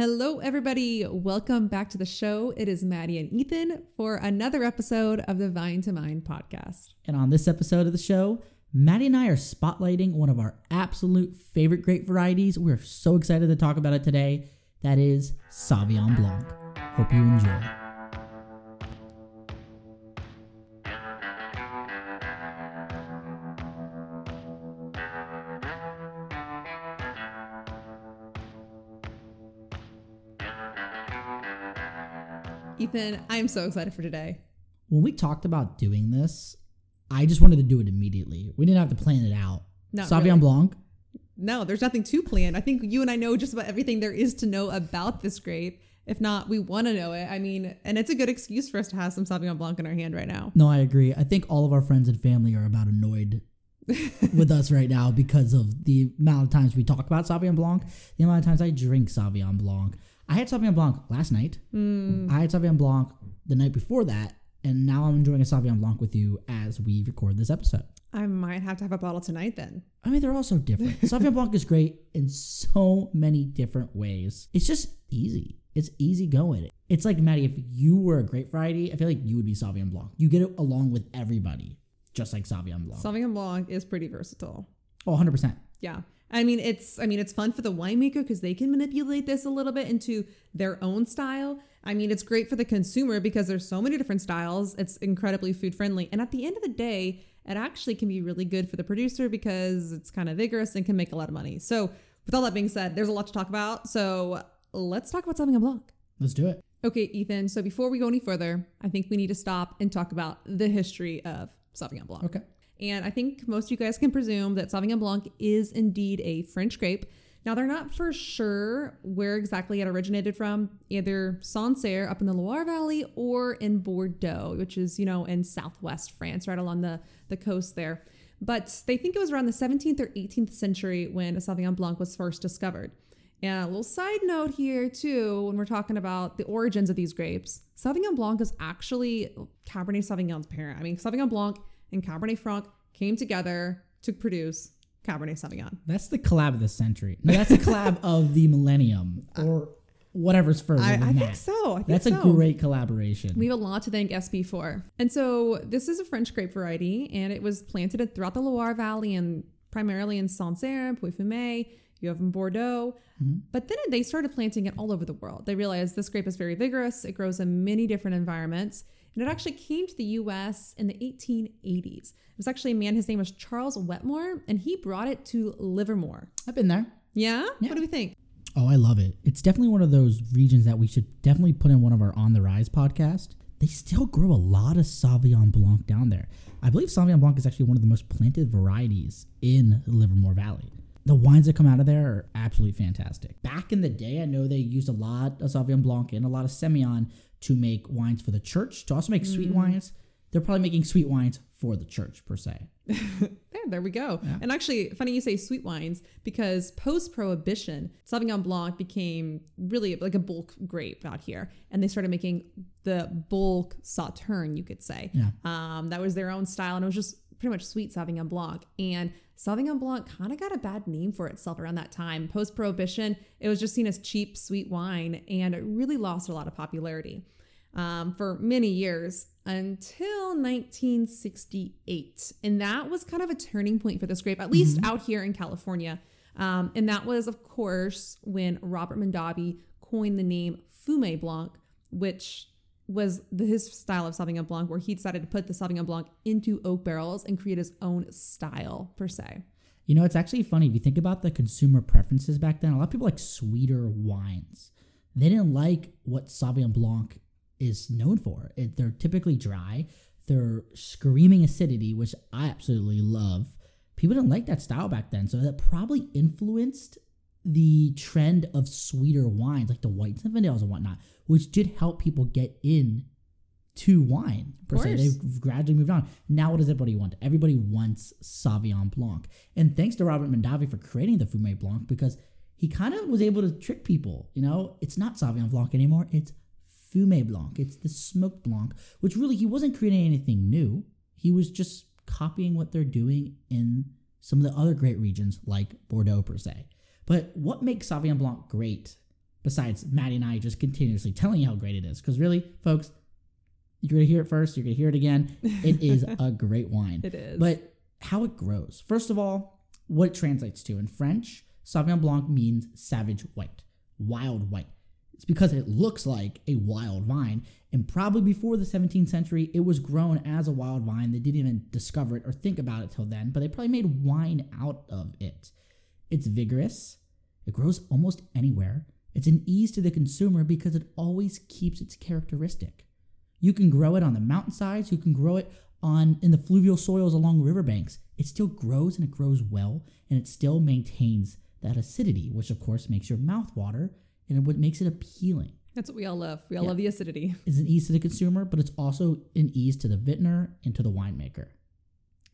Hello, everybody. Welcome back to the show. It is Maddie and Ethan for another episode of the Vine to Mind podcast. And on this episode of the show, Maddie and I are spotlighting one of our absolute favorite grape varieties. We're so excited to talk about it today. That is Sauvignon Blanc. Hope you enjoy. Ethan, I'm so excited for today. When we talked about doing this, I just wanted to do it immediately. We didn't have to plan it out. Not Sauvignon really. Blanc. No, there's nothing to plan. I think you and I know just about everything there is to know about this grape. If not, we want to know it. I mean, and it's a good excuse for us to have some Sauvignon Blanc in our hand right now. No, I agree. I think all of our friends and family are about annoyed with us right now because of the amount of times we talk about Sauvignon Blanc, the amount of times I drink Sauvignon Blanc. I had Sauvignon Blanc last night. Mm. I had Sauvignon Blanc the night before that, and now I'm enjoying a Sauvignon Blanc with you as we record this episode. I might have to have a bottle tonight then. I mean, they're all so different. Sauvignon Blanc is great in so many different ways. It's just easy. It's easy going. It's like Maddie, if you were a grape variety, I feel like you would be Sauvignon Blanc. You get it along with everybody, just like Sauvignon Blanc. Sauvignon Blanc is pretty versatile. oh, 100%. Yeah. I mean, it's I mean, it's fun for the winemaker because they can manipulate this a little bit into their own style. I mean, it's great for the consumer because there's so many different styles. It's incredibly food friendly. And at the end of the day, it actually can be really good for the producer because it's kind of vigorous and can make a lot of money. So, with all that being said, there's a lot to talk about. So, let's talk about Sauvignon Blanc. Let's do it. Okay, Ethan. So, before we go any further, I think we need to stop and talk about the history of Sauvignon Blanc. Okay. And I think most of you guys can presume that Sauvignon Blanc is indeed a French grape. Now, they're not for sure where exactly it originated from, either Sancerre up in the Loire Valley or in Bordeaux, which is, you know, in southwest France, right along the, the coast there. But they think it was around the 17th or 18th century when Sauvignon Blanc was first discovered. And a little side note here, too, when we're talking about the origins of these grapes, Sauvignon Blanc is actually Cabernet Sauvignon's parent. I mean, Sauvignon Blanc and Cabernet Franc came together to produce Cabernet Sauvignon. That's the collab of the century. No, that's the collab of the millennium or whatever's further I, than I that. think so. I think That's so. a great collaboration. We have a lot to thank SB for. And so this is a French grape variety, and it was planted throughout the Loire Valley and primarily in Sancerre, Pouilly-Fumé, you have in Bordeaux. Mm-hmm. But then they started planting it all over the world. They realized this grape is very vigorous. It grows in many different environments. And it actually came to the US in the 1880s. It was actually a man, his name was Charles Wetmore, and he brought it to Livermore. I've been there. Yeah? Yeah. What do we think? Oh, I love it. It's definitely one of those regions that we should definitely put in one of our On the Rise podcast. They still grow a lot of Sauvignon Blanc down there. I believe Sauvignon Blanc is actually one of the most planted varieties in the Livermore Valley. The wines that come out of there are absolutely fantastic. Back in the day, I know they used a lot of Sauvignon Blanc and a lot of Semillon to make wines for the church, to also make sweet wines. They're probably making sweet wines for the church, per se. There, there we go. And actually, funny you say sweet wines because post prohibition, Sauvignon Blanc became really like a bulk grape out here. And they started making the bulk Sauterne, you could say. Yeah. Um, that was their own style. And it was just pretty much sweet Sauvignon Blanc. And Sauvignon Blanc kind of got a bad name for itself around that time. Post prohibition, it was just seen as cheap, sweet wine. And it really lost a lot of popularity um, for many years until 1968. And that was kind of a turning point for this grape, at least out here in California. Um, and that was, of course, when Robert Mondavi coined the name Fume Blanc, which was the, his style of Sauvignon Blanc, where he decided to put the Sauvignon Blanc into oak barrels and create his own style, per se. You know, it's actually funny if you think about the consumer preferences back then. A lot of people like sweeter wines. They didn't like what Sauvignon Blanc is known for. It, they're typically dry. They're screaming acidity, which I absolutely love. People didn't like that style back then, so that probably influenced the trend of sweeter wines like the whites and vanillas and whatnot, which did help people get in to wine per se. They've gradually moved on. Now, what does everybody want? Everybody wants Sauvignon Blanc. And thanks to Robert Mondavi for creating the Fumé Blanc because he kind of was able to trick people. You know, it's not Sauvignon Blanc anymore. It's Fumé Blanc. It's the smoked Blanc, which really he wasn't creating anything new. He was just copying what they're doing in some of the other great regions like Bordeaux per se. But what makes Sauvignon Blanc great Besides Maddie and I just continuously telling you how great it is. Because really, folks, you're gonna hear it first. You're gonna hear it again. It is a great wine. It is. But how it grows. First of all, what it translates to in French, Sauvignon Blanc means savage white, wild white. It's because it looks like a wild vine. And probably before the 17th century, it was grown as a wild vine. They didn't even discover it or think about it till then, but they probably made wine out of it. It's vigorous, it grows almost anywhere. It's an ease to the consumer because it always keeps its characteristic. You can grow it on the mountainsides, you can grow it on in the fluvial soils along riverbanks. It still grows and it grows well, and it still maintains that acidity, which of course makes your mouth water and what makes it appealing. That's what we all love. We all Yeah. love the acidity. It's an ease to the consumer, but it's also an ease to the vintner and to the winemaker.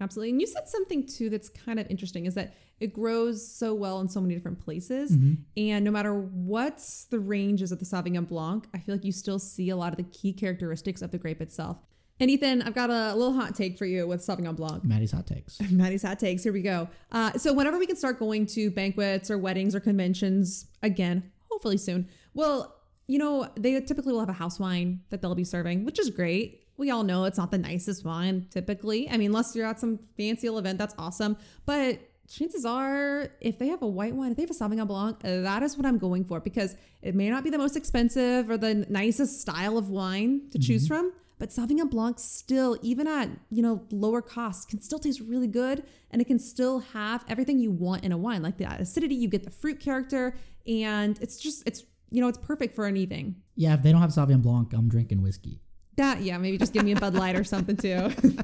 Absolutely. And you said something too that's kind of interesting is that it grows so well in so many different places. Mm-hmm. And no matter what the ranges of the Sauvignon Blanc, I feel like you still see a lot of the key characteristics of the grape itself. And Ethan, I've got a little hot take for you with Sauvignon Blanc. Maddie's hot takes. Maddie's hot takes. Here we go. Uh, so whenever we can start going to banquets or weddings or conventions again, hopefully soon. Well, you know they typically will have a house wine that they'll be serving, which is great. We all know it's not the nicest wine typically. I mean, unless you're at some fancy little event, that's awesome. But chances are, if they have a white wine, if they have a Sauvignon Blanc, that is what I'm going for because it may not be the most expensive or the nicest style of wine to mm-hmm. choose from, but Sauvignon Blanc still, even at you know lower costs, can still taste really good, and it can still have everything you want in a wine, like the acidity. You get the fruit character, and it's just it's you know it's perfect for anything. Yeah, if they don't have Sauvignon Blanc, I'm drinking whiskey. That yeah, maybe just give me a Bud Light or something too.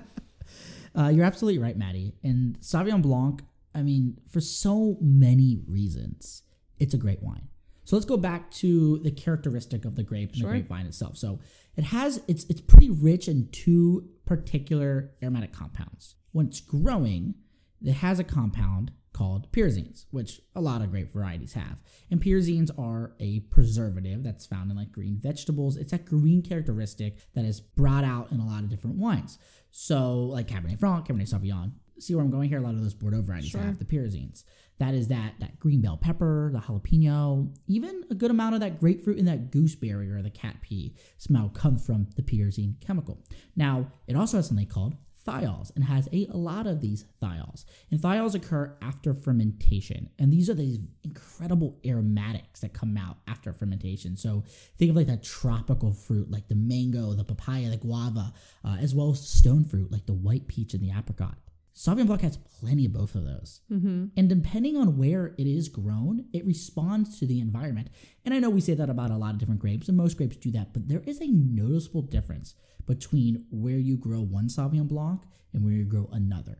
Uh, you're absolutely right, Maddie. And Sauvignon Blanc, I mean, for so many reasons, it's a great wine. So let's go back to the characteristic of the grape and Sure. the grapevine itself. So it has it's it's pretty rich in two particular aromatic compounds. When it's growing, it has a compound called pyrazines, which a lot of grape varieties have. And pyrazines are a preservative that's found in like green vegetables. It's that green characteristic that is brought out in a lot of different wines. So like Cabernet Franc, Cabernet Sauvignon. See where I'm going here? A lot of those Bordeaux varieties Sure. have the pyrazines. That is that that green bell pepper, the jalapeno, even a good amount of that grapefruit and that gooseberry or the cat pee smell comes from the pyrazine chemical. Now, it also has something called thiols and has a, a lot of these thiols. And thiols occur after fermentation. And these are these incredible aromatics that come out after fermentation. So think of like that tropical fruit like the mango, the papaya, the guava, uh, as well as stone fruit like the white peach and the apricot. Sauvignon Blanc has plenty of both of those. mm-hmm. And depending on where it is grown, it responds to the environment. And I know we say that about a lot of different grapes, and most grapes do that, but there is a noticeable difference between where you grow one Sauvignon Blanc and where you grow another.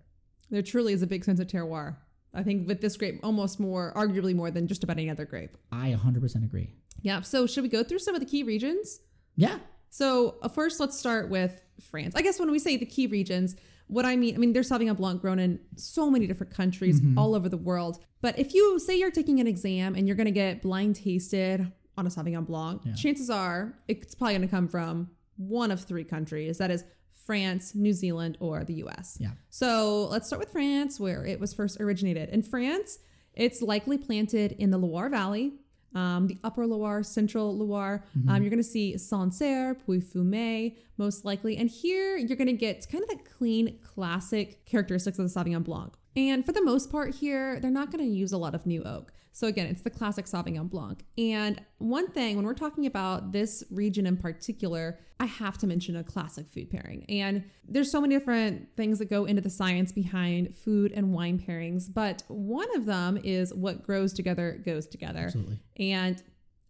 There truly is a big sense of terroir. I think with this grape, almost more, arguably more than just about any other grape. I 100% agree. Yeah. So should we go through some of the key regions? Yeah. So uh, first, let's start with France. I guess when we say the key regions, what I mean, I mean, there's Sauvignon Blanc grown in so many different countries all over the world. But if you say you're taking an exam and you're going to get blind tasted on a Sauvignon Blanc, Yeah. chances are it's probably going to come from one of three countries. That is France, New Zealand, or the US. Yeah. So let's start with France, where it was first originated. In France, it's likely planted in the Loire Valley, um, the Upper Loire, Central Loire. Um, you're going to see Sancerre, Pouilly-Fumé, most likely. And here you're going to get kind of the clean, classic characteristics of the Sauvignon Blanc. And for the most part here, they're not going to use a lot of new oak. So again, it's the classic Sauvignon Blanc. And one thing, when we're talking about this region in particular, I have to mention a classic food pairing. And there's so many different things that go into the science behind food and wine pairings, but one of them is what grows together goes together. Absolutely. And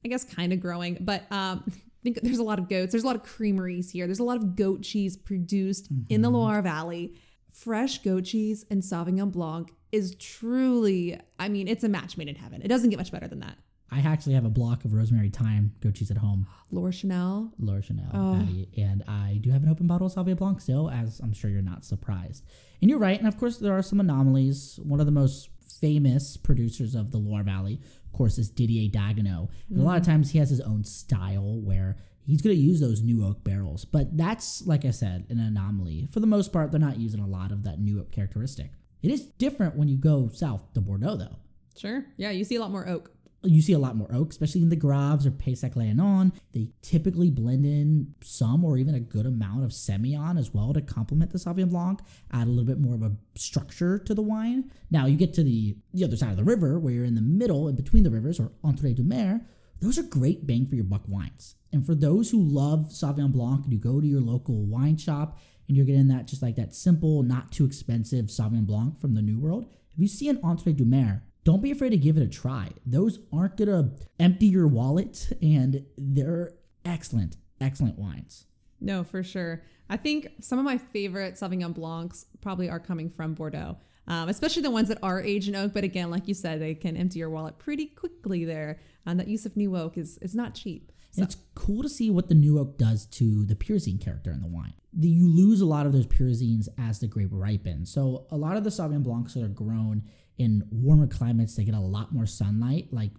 I guess kind of growing, but um, think there's a lot of goats. There's a lot of creameries here. There's a lot of goat cheese produced in the mm-hmm. Loire Valley. Fresh goat cheese and Sauvignon Blanc is truly, I mean, it's a match made in heaven. It doesn't get much better than that. I actually have a block of rosemary thyme goat cheese at home, Laura Chenel. Laura Chenel, Oh. And I do have an open bottle of Sauvignon Blanc still, as I'm sure you're not surprised. And you're right, and of course there are some anomalies. One of the most famous producers of the Loire Valley, course, is Didier Dagueneau. And a lot of mm-hmm. times he has his own style where he's going to use those new oak barrels. But that's, like I said, an anomaly. For the most part, they're not using a lot of that new oak characteristic. It is different when you go south to Bordeaux, though. Sure. Yeah, you see a lot more oak. You see a lot more oak, especially in the Graves or Pessac Léognan. They typically blend in some or even a good amount of Semillon as well to complement the Sauvignon Blanc, add a little bit more of a structure to the wine. Now you get to the, the other side of the river where you're in the middle, in between the rivers, or Entre deux Mers. Those are great bang for your buck wines. And for those who love Sauvignon Blanc and you go to your local wine shop and you're getting that just like that simple, not too expensive Sauvignon Blanc from the New World, if you see an Entre deux Mers, don't be afraid to give it a try. Those aren't gonna empty your wallet, and they're excellent, excellent wines. No, for sure. I think some of my favorite Sauvignon Blancs probably are coming from Bordeaux, um, especially the ones that are aged in oak. But again, like you said, they can empty your wallet pretty quickly there. And that use of new oak is, is not cheap. So. It's cool to see what the new oak does to the pyrazine character in the wine. The, you lose a lot of those pyrazines as the grape ripens. So a lot of the Sauvignon Blancs that are grown in warmer climates, they get a lot more sunlight, like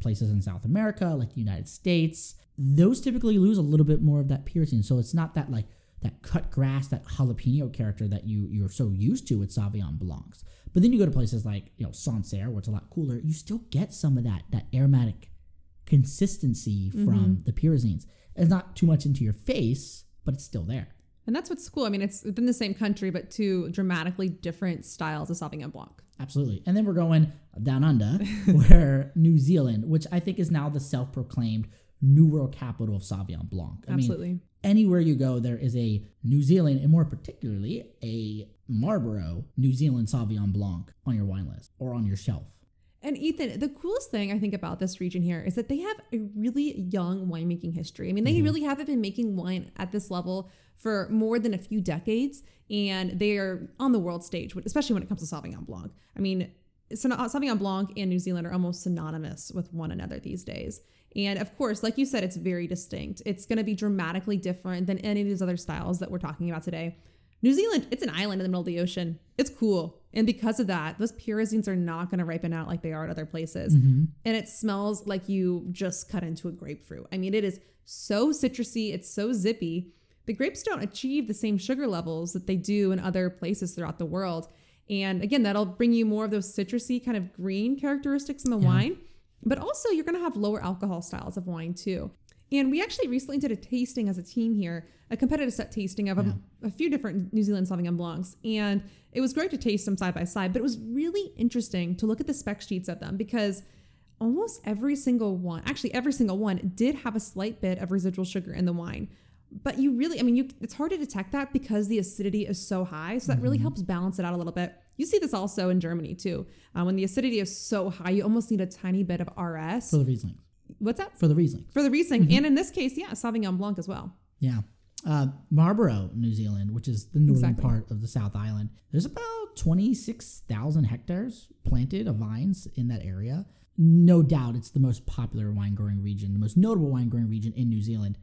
places in South America, like the United States. Those typically lose a little bit more of that pyrazine. So it's not that like that cut grass, that jalapeno character that you you're so used to with Sauvignon Blancs. But then you go to places like you know Sancerre, where it's a lot cooler. You still get some of that that aromatic consistency from mm-hmm. the pyrazines. It's not too much into your face, but it's still there. And that's what's cool. I mean, it's within the same country, but two dramatically different styles of Sauvignon Blanc. Absolutely. And then we're going down under, where New Zealand, which I think is now the self proclaimed New World capital of Sauvignon Blanc. I Absolutely. Mean, anywhere you go, there is a New Zealand, and more particularly, a Marlborough New Zealand Sauvignon Blanc on your wine list or on your shelf. And Ethan, the coolest thing I think about this region here is that they have a really young winemaking history. I mean, they mm-hmm. really haven't been making wine at this level for more than a few decades, and they are on the world stage, especially when it comes to Sauvignon Blanc. I mean, Sauvignon Blanc and New Zealand are almost synonymous with one another these days. And of course, like you said, it's very distinct. It's going to be dramatically different than any of these other styles that we're talking about today. New Zealand, it's an island in the middle of the ocean. It's cool. And because of that, those pyrazines are not going to ripen out like they are at other places. Mm-hmm. And it smells like you just cut into a grapefruit. I mean, it is so citrusy, it's so zippy. The grapes don't achieve the same sugar levels that they do in other places throughout the world. And again, that'll bring you more of those citrusy kind of green characteristics in the yeah. wine. But also, you're going to have lower alcohol styles of wine too. And we actually recently did a tasting as a team here, a competitive set tasting of yeah. a, a, few different New Zealand Sauvignon Blancs. And it was great to taste them side by side, but it was really interesting to look at the spec sheets of them because almost every single one, actually every single one, did have a slight bit of residual sugar in the wine. But you really, I mean, you it's hard to detect that because the acidity is so high. So that mm-hmm. really helps balance it out a little bit. You see this also in Germany too. Uh, when the acidity is so high, you almost need a tiny bit of RS. For the Riesling. What's that? For the Riesling. For the Riesling. Mm-hmm. And in this case, yeah, Sauvignon Blanc as well. Yeah. Uh, Marlborough, New Zealand, which is the northern exactly. part of the South Island, there's about 26,000 hectares planted of vines in that area. No doubt it's the most popular wine growing region, the most notable wine growing region in New Zealand.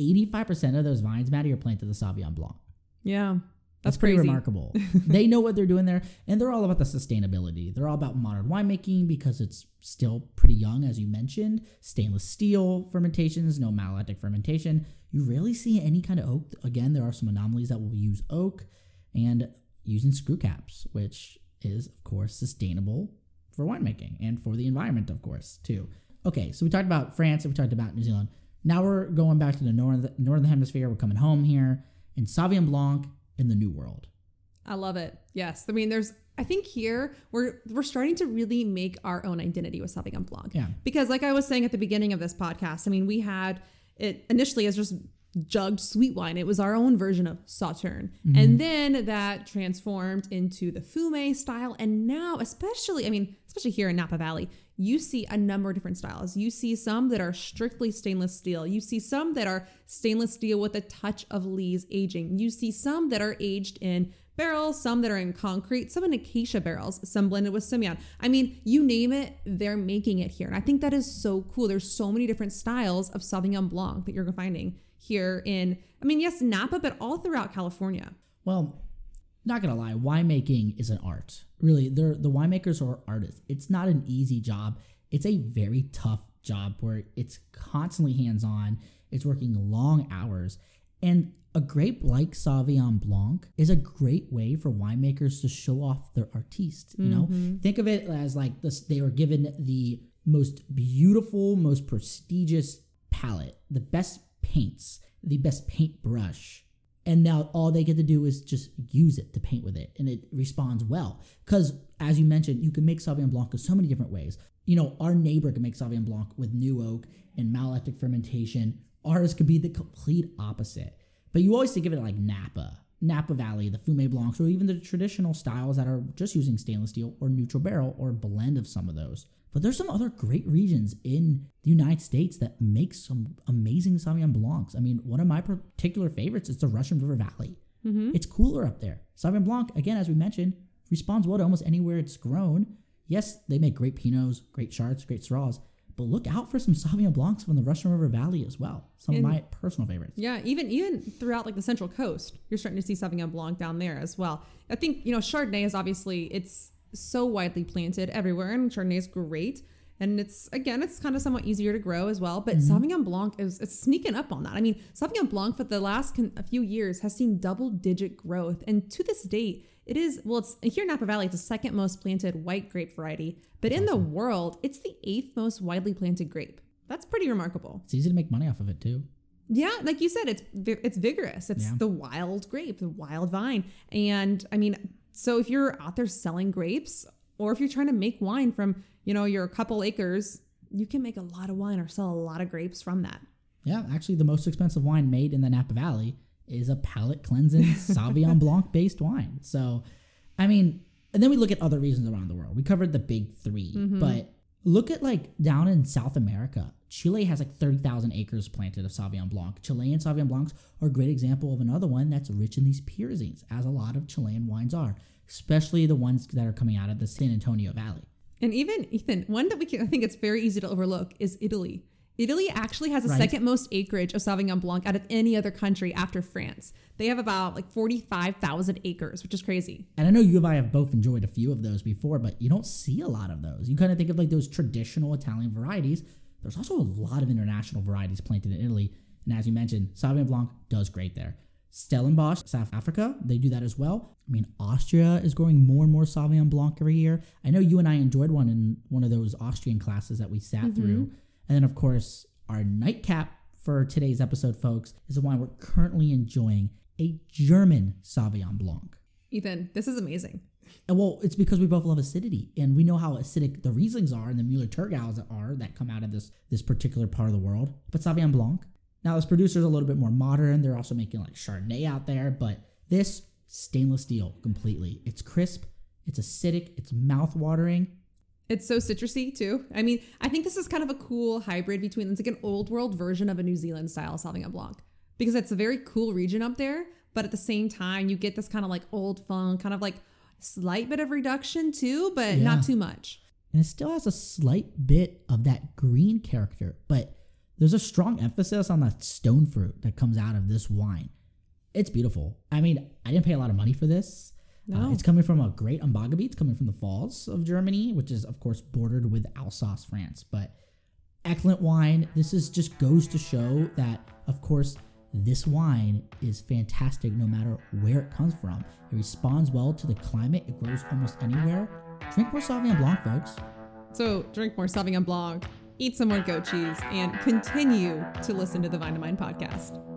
85% of those vines, Maddie, are planted the Sauvignon Blanc. Yeah. That's, pretty remarkable. they know what they're doing there, and they're all about the sustainability. They're all about modern winemaking because it's still pretty young, as you mentioned. Stainless steel fermentations, no malolactic fermentation. You rarely see any kind of oak. Again, there are some anomalies that will use oak and using screw caps, which is, of course, sustainable for winemaking and for the environment, of course, too. Okay, so we talked about France and we talked about New Zealand. Now we're going back to the northern northern hemisphere. We're coming home here, and Sauvignon Blanc in the new world. I love it. Yes. I mean, there's I think here we're we're starting to really make our own identity with Sauvignon Blanc. Yeah. Because like I was saying at the beginning of this podcast, I mean, we had it initially as just jugged sweet wine. It was our own version of Sauterne. Mm-hmm. And then that transformed into the Fumé style. And now, especially, I mean, especially here in Napa Valley, you see a number of different styles. You see some that are strictly stainless steel. You see some that are stainless steel with a touch of lees aging. You see some that are aged in barrels, some that are in concrete, some in acacia barrels, some blended with Semillon. I mean, you name it, they're making it here. And I think that is so cool. There's so many different styles of Sauvignon Blanc that you're finding here in, I mean, yes, Napa, but all throughout California. Well, not gonna lie, winemaking is an art. Really, they're the winemakers are artists. It's not an easy job. It's a very tough job where it's constantly hands-on. It's working long hours. And a grape like Sauvignon Blanc is a great way for winemakers to show off their artiste. You know, mm-hmm. think of it as like this: they were given the most beautiful, most prestigious palette, the best paints, the best paintbrush. And now all they get to do is just use it to paint with it, and it responds well. Because as you mentioned, you can make Sauvignon Blanc in so many different ways. You know, our neighbor can make Sauvignon Blanc with new oak and malolactic fermentation. Ours could be the complete opposite. But you always think of it like Napa, Napa Valley, the Fumé Blancs, or even the traditional styles that are just using stainless steel or neutral barrel or a blend of some of those. But there's some other great regions in the United States that make some amazing Sauvignon Blancs. I mean, one of my particular favorites is the Russian River Valley. Mm-hmm. It's cooler up there. Sauvignon Blanc, again, as we mentioned, responds well to almost anywhere it's grown. Yes, they make great Pinots, great Charts, great Syrahs, but look out for some Sauvignon Blancs from the Russian River Valley as well. Some And- of my personal favorites. Yeah, even even throughout like the Central Coast, you're starting to see Sauvignon Blanc down there as well. I think you know Chardonnay is obviously it's so widely planted everywhere, and Chardonnay is great. And it's again, it's kind of somewhat easier to grow as well. But mm-hmm. Sauvignon Blanc is it's sneaking up on that. I mean, Sauvignon Blanc for the last con- a few years has seen double digit growth, and to this date, it is well, it's here in Napa Valley. It's the second most planted white grape variety, but in the world, it's the eighth most widely planted grape. That's pretty remarkable. It's easy to make money off of it too. Yeah, like you said, it's it's vigorous. It's Yeah. the wild grape, the wild vine, and I mean, so if you're out there selling grapes, or if you're trying to make wine from you know your couple acres, you can make a lot of wine or sell a lot of grapes from that. Yeah, actually, the most expensive wine made in the Napa Valley is a palate cleansing Sauvignon Blanc based wine. So, I mean, and then we look at other regions around the world. We covered the big 3 mm-hmm. but look at like down in South America. Chile has like 30,000 acres planted of Sauvignon Blanc. Chilean Sauvignon Blancs are a great example of another one that's rich in these pyrazines, as a lot of Chilean wines are, especially the ones that are coming out of the San Antonio Valley. And even Ethan, one that we can, I think it's very easy to overlook is Italy. Italy actually has the Right. second most acreage of Sauvignon Blanc out of any other country after France. They have about like 45,000 acres, which is crazy. And I know you and I have both enjoyed a few of those before, but you don't see a lot of those. You kind of think of like those traditional Italian varieties. There's also a lot of international varieties planted in Italy. And as you mentioned, Sauvignon Blanc does great there. Stellenbosch, South Africa, they do that as well. I mean, Austria is growing more and more Sauvignon Blanc every year. I know you and I enjoyed one in one of those Austrian classes that we sat mm-hmm. through. And then, of course, our nightcap for today's episode, folks, is the wine we're currently enjoying a German Sauvignon Blanc. Ethan, this is amazing. And well, it's because we both love acidity, and we know how acidic the Rieslings are and the Mueller Thurgaus are that come out of this this particular part of the world. But Sauvignon Blanc, now this producer's a little bit more modern. They're also making like Chardonnay out there, but this stainless steel completely. It's crisp, it's acidic, it's mouth watering. It's so citrusy too. I mean, I think this is kind of a cool hybrid between it's like an old world version of a New Zealand style Sauvignon Blanc because it's a very cool region up there, but at the same time you get this kind of like old funk, kind of like slight bit of reduction too, but Yeah. not too much. and it still has a slight bit of that green character, but there's a strong emphasis on that stone fruit that comes out of this wine. It's beautiful. I mean, I didn't pay a lot of money for this. Uh, No. it's coming from a great Umbaga It's coming from the Pfalz of Germany, which is, of course, bordered with Alsace, France. But excellent wine. This is just goes to show that, of course, this wine is fantastic no matter where it comes from. It responds well to the climate. It grows almost anywhere. Drink more Sauvignon Blanc, folks. So drink more Sauvignon Blanc, eat some more goat cheese, and continue to listen to the Vine to Mind podcast.